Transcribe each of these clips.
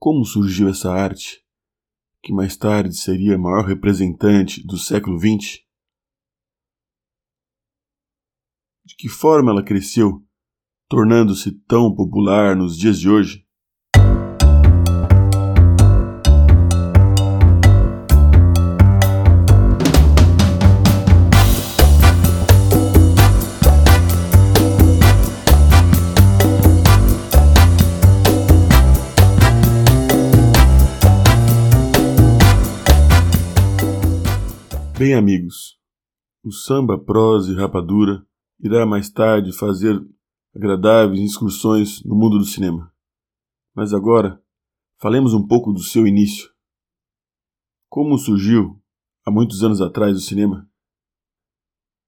Como surgiu essa arte, que mais tarde seria a maior representante do século XX? De que forma ela cresceu, tornando-se tão popular nos dias de hoje? Bem, amigos, o samba, prosa e rapadura irá mais tarde fazer agradáveis excursões no mundo do cinema. Mas agora, falemos um pouco do seu início. Como surgiu, há muitos anos atrás, o cinema?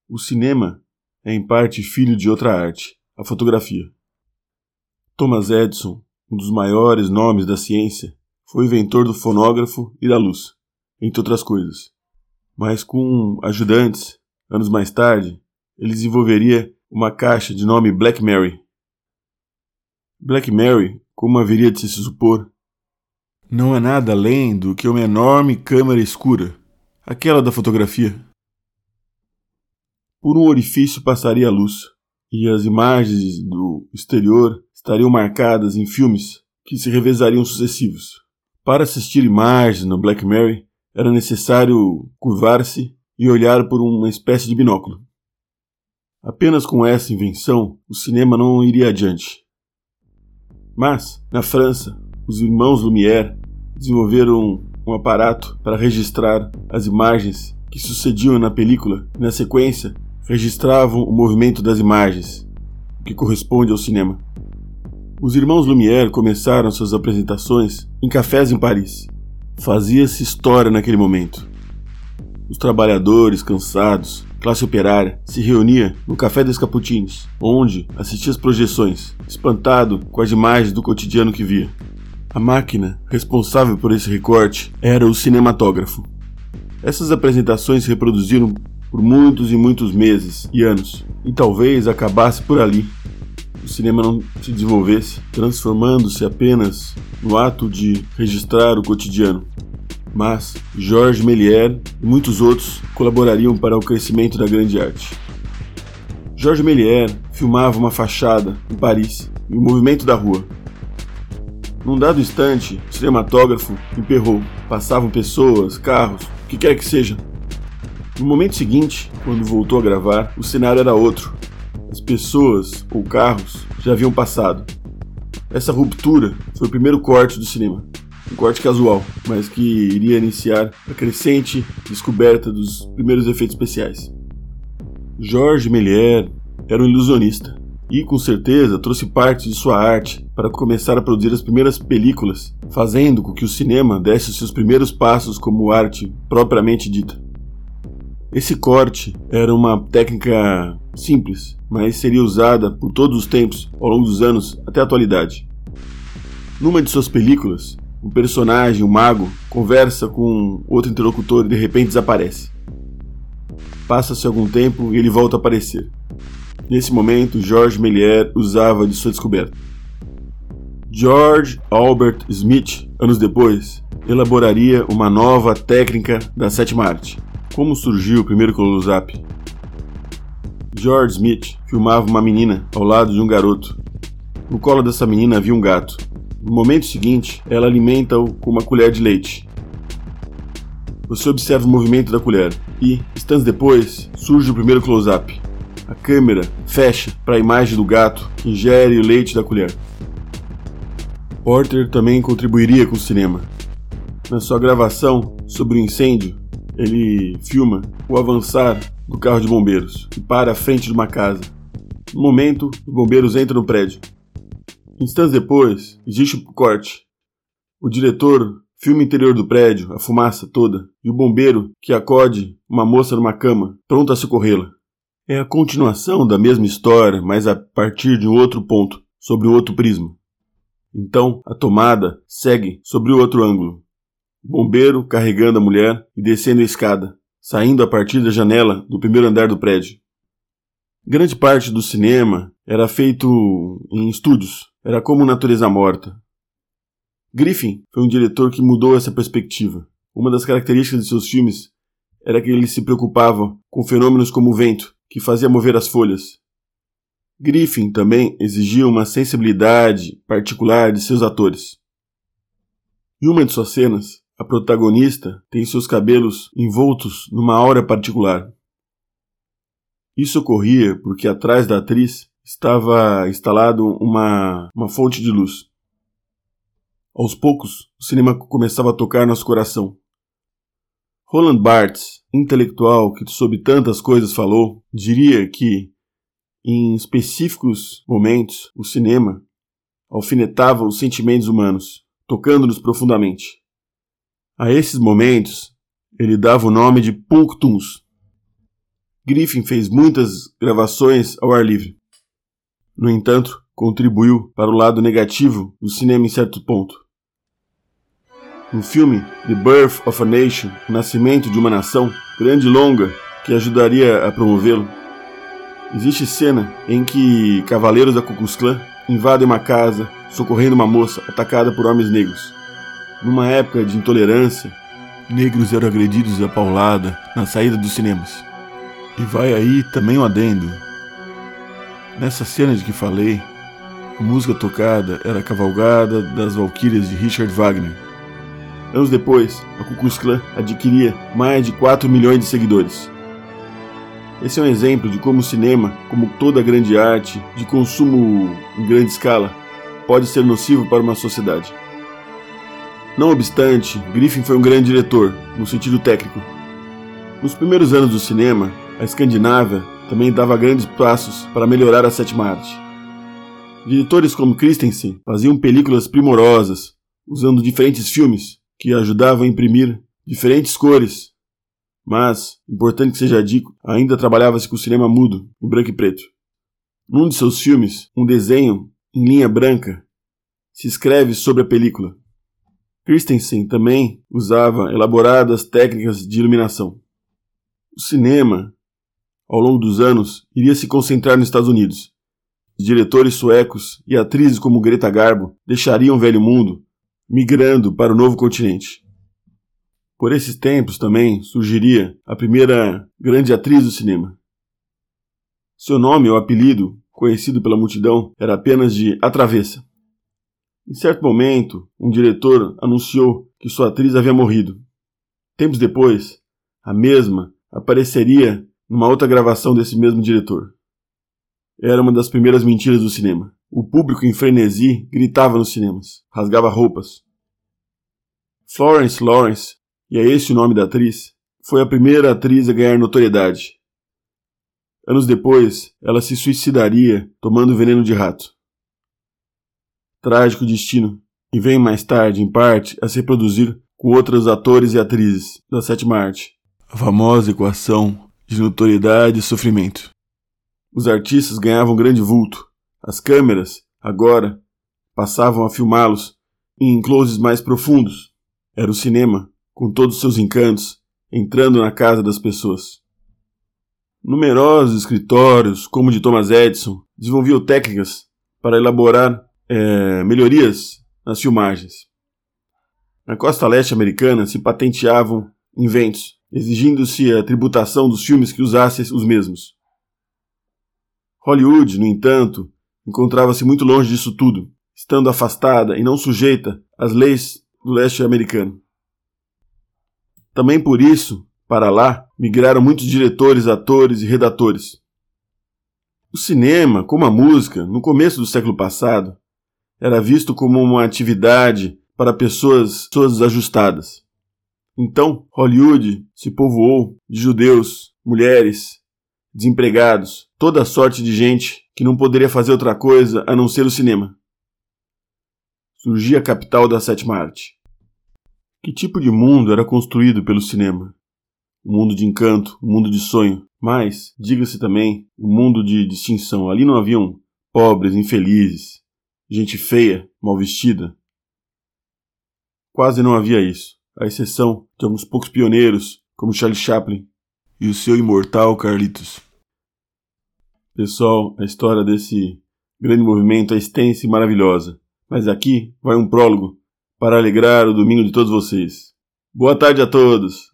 O cinema é em parte filho de outra arte, a fotografia. Thomas Edison, um dos maiores nomes da ciência, foi inventor do fonógrafo e da luz, entre outras coisas mas com ajudantes, anos mais tarde, ele desenvolveria uma caixa de nome Black Mary. Black Mary, como haveria de se supor, não é nada além do que uma enorme câmara escura, aquela da fotografia. Por um orifício passaria a luz, e as imagens do exterior estariam marcadas em filmes que se revezariam sucessivos. Para assistir imagens no Black Mary, era necessário curvar-se e olhar por uma espécie de binóculo. Apenas com essa invenção, o cinema não iria adiante. Mas, na França, os irmãos Lumière desenvolveram um aparato para registrar as imagens que sucediam na película e, na sequência, registravam o movimento das imagens, o que corresponde ao cinema. Os irmãos Lumière começaram suas apresentações em cafés em Paris Fazia-se história naquele momento. Os trabalhadores, cansados, classe operária, se reunia no Café dos Caputines, onde assistia às projeções, espantado com as imagens do cotidiano que via. A máquina responsável por esse recorte era o cinematógrafo. Essas apresentações se reproduziram por muitos e muitos meses e anos, e talvez acabasse por ali, o cinema não se desenvolvesse, transformando-se apenas no ato de registrar o cotidiano. Mas Georges Méliès e muitos outros colaborariam para o crescimento da grande arte. Georges Méliès filmava uma fachada em Paris e o movimento da rua. Num dado instante, o cinematógrafo emperrou. Passavam pessoas, carros, o que quer que seja. No momento seguinte, quando voltou a gravar, o cenário era outro. As pessoas ou carros já haviam passado. Essa ruptura foi o primeiro corte do cinema. Um corte casual, mas que iria iniciar a crescente descoberta dos primeiros efeitos especiais. Georges Méliès era um ilusionista e, com certeza, trouxe parte de sua arte para começar a produzir as primeiras películas, fazendo com que o cinema desse os seus primeiros passos como arte propriamente dita. Esse corte era uma técnica simples, mas seria usada por todos os tempos ao longo dos anos até a atualidade. Numa de suas películas, um personagem, um mago, conversa com outro interlocutor e de repente desaparece. Passa-se algum tempo e ele volta a aparecer. Nesse momento, George Méliès usava de sua descoberta. George Albert Smith, anos depois, elaboraria uma nova técnica da sétima arte, como surgiu o primeiro close-up? George Smith filmava uma menina ao lado de um garoto. No colo dessa menina havia um gato. No momento seguinte, ela alimenta-o com uma colher de leite. Você observa o movimento da colher e, instantes depois, surge o primeiro close-up. A câmera fecha para a imagem do gato que ingere o leite da colher. Porter também contribuiria com o cinema. Na sua gravação sobre o incêndio, ele filma o avançar do carro de bombeiros, que para à frente de uma casa. No momento, os bombeiros entram no prédio. Instantes depois, existe o corte. O diretor filma o interior do prédio, a fumaça toda, e o bombeiro que acode uma moça numa cama, pronta a socorrê-la. É a continuação da mesma história, mas a partir de um outro ponto, sobre um outro prisma. Então, a tomada segue sobre o outro ângulo, bombeiro carregando a mulher e descendo a escada, saindo a partir da janela do primeiro andar do prédio. Grande parte do cinema era feito em estúdios, era como natureza morta. Griffin foi um diretor que mudou essa perspectiva. Uma das características de seus filmes era que ele se preocupava com fenômenos como o vento, que fazia mover as folhas. Griffin também exigia uma sensibilidade particular de seus atores. Em uma de suas cenas, a protagonista tem seus cabelos envoltos numa aura particular. Isso ocorria porque atrás da atriz estava instalado uma, uma fonte de luz. Aos poucos, o cinema começava a tocar nosso coração. Roland Barthes, intelectual que sobre tantas coisas falou, diria que, em específicos momentos, o cinema alfinetava os sentimentos humanos, tocando-nos profundamente. A esses momentos, ele dava o nome de punctums. Griffin fez muitas gravações ao ar livre. No entanto, contribuiu para o lado negativo do cinema em certo ponto. No filme The Birth of a Nation, O Nascimento de uma Nação, grande e longa que ajudaria a promovê-lo, existe cena em que cavaleiros da Ku Klux Klan invadem uma casa socorrendo uma moça atacada por homens negros. Numa época de intolerância, negros eram agredidos a paulada na saída dos cinemas. E vai aí também um adendo. Nessa cena de que falei, a música tocada era a Cavalgada das Valquírias de Richard Wagner Anos depois, a Ku Klux Klan adquiria mais de 4 milhões de seguidores. Esse é um exemplo de como o cinema, como toda grande arte de consumo em grande escala, pode ser nocivo para uma sociedade. Não obstante, Griffin foi um grande diretor, no sentido técnico. Nos primeiros anos do cinema, a Escandinávia também dava grandes passos para melhorar a sétima arte. Diretores como Christensen faziam películas primorosas, usando diferentes filmes, que ajudava a imprimir diferentes cores. Mas, importante que seja dito, ainda trabalhava-se com o cinema mudo, em branco e preto. Num de seus filmes, um desenho em linha branca se escreve sobre a película. Christensen também usava elaboradas técnicas de iluminação. O cinema, ao longo dos anos, iria se concentrar nos Estados Unidos. Diretores suecos e atrizes como Greta Garbo deixariam o velho mundo migrando para o novo continente. Por esses tempos também surgiria a primeira grande atriz do cinema. Seu nome ou apelido, conhecido pela multidão, era apenas de A Travessa. Em certo momento, um diretor anunciou que sua atriz havia morrido. Tempos depois, a mesma apareceria numa outra gravação desse mesmo diretor. Era uma das primeiras mentiras do cinema. O público em frenesi gritava nos cinemas, rasgava roupas. Florence Lawrence, e é esse o nome da atriz, foi a primeira atriz a ganhar notoriedade. Anos depois, ela se suicidaria tomando veneno de rato. Trágico destino, e vem mais tarde, em parte, a se reproduzir com outros atores e atrizes da sétima arte. A famosa equação de notoriedade e sofrimento. Os artistas ganhavam grande vulto, as câmeras, agora, passavam a filmá-los em closes mais profundos. Era o cinema, com todos seus encantos, entrando na casa das pessoas. Numerosos escritórios, como o de Thomas Edison, desenvolviam técnicas para elaborar é, melhorias nas filmagens. Na costa leste americana se patenteavam inventos, exigindo-se a tributação dos filmes que usassem os mesmos. Hollywood, no entanto, encontrava-se muito longe disso tudo, estando afastada e não sujeita às leis do leste americano. Também por isso, para lá, migraram muitos diretores, atores e redatores. O cinema, como a música, no começo do século passado, era visto como uma atividade para pessoas, pessoas desajustadas. Então, Hollywood se povoou de judeus, mulheres, desempregados, toda sorte de gente que não poderia fazer outra coisa a não ser o cinema. Surgia a capital da sétima arte. Que tipo de mundo era construído pelo cinema? Um mundo de encanto, um mundo de sonho, mas, diga-se também, um mundo de distinção. Ali não haviam pobres, infelizes, gente feia, mal vestida. Quase não havia isso, à exceção de alguns poucos pioneiros, como Charlie Chaplin e o seu imortal Carlitos. Pessoal, a história desse grande movimento é extensa e maravilhosa, mas aqui vai um prólogo para alegrar o domingo de todos vocês. Boa tarde a todos!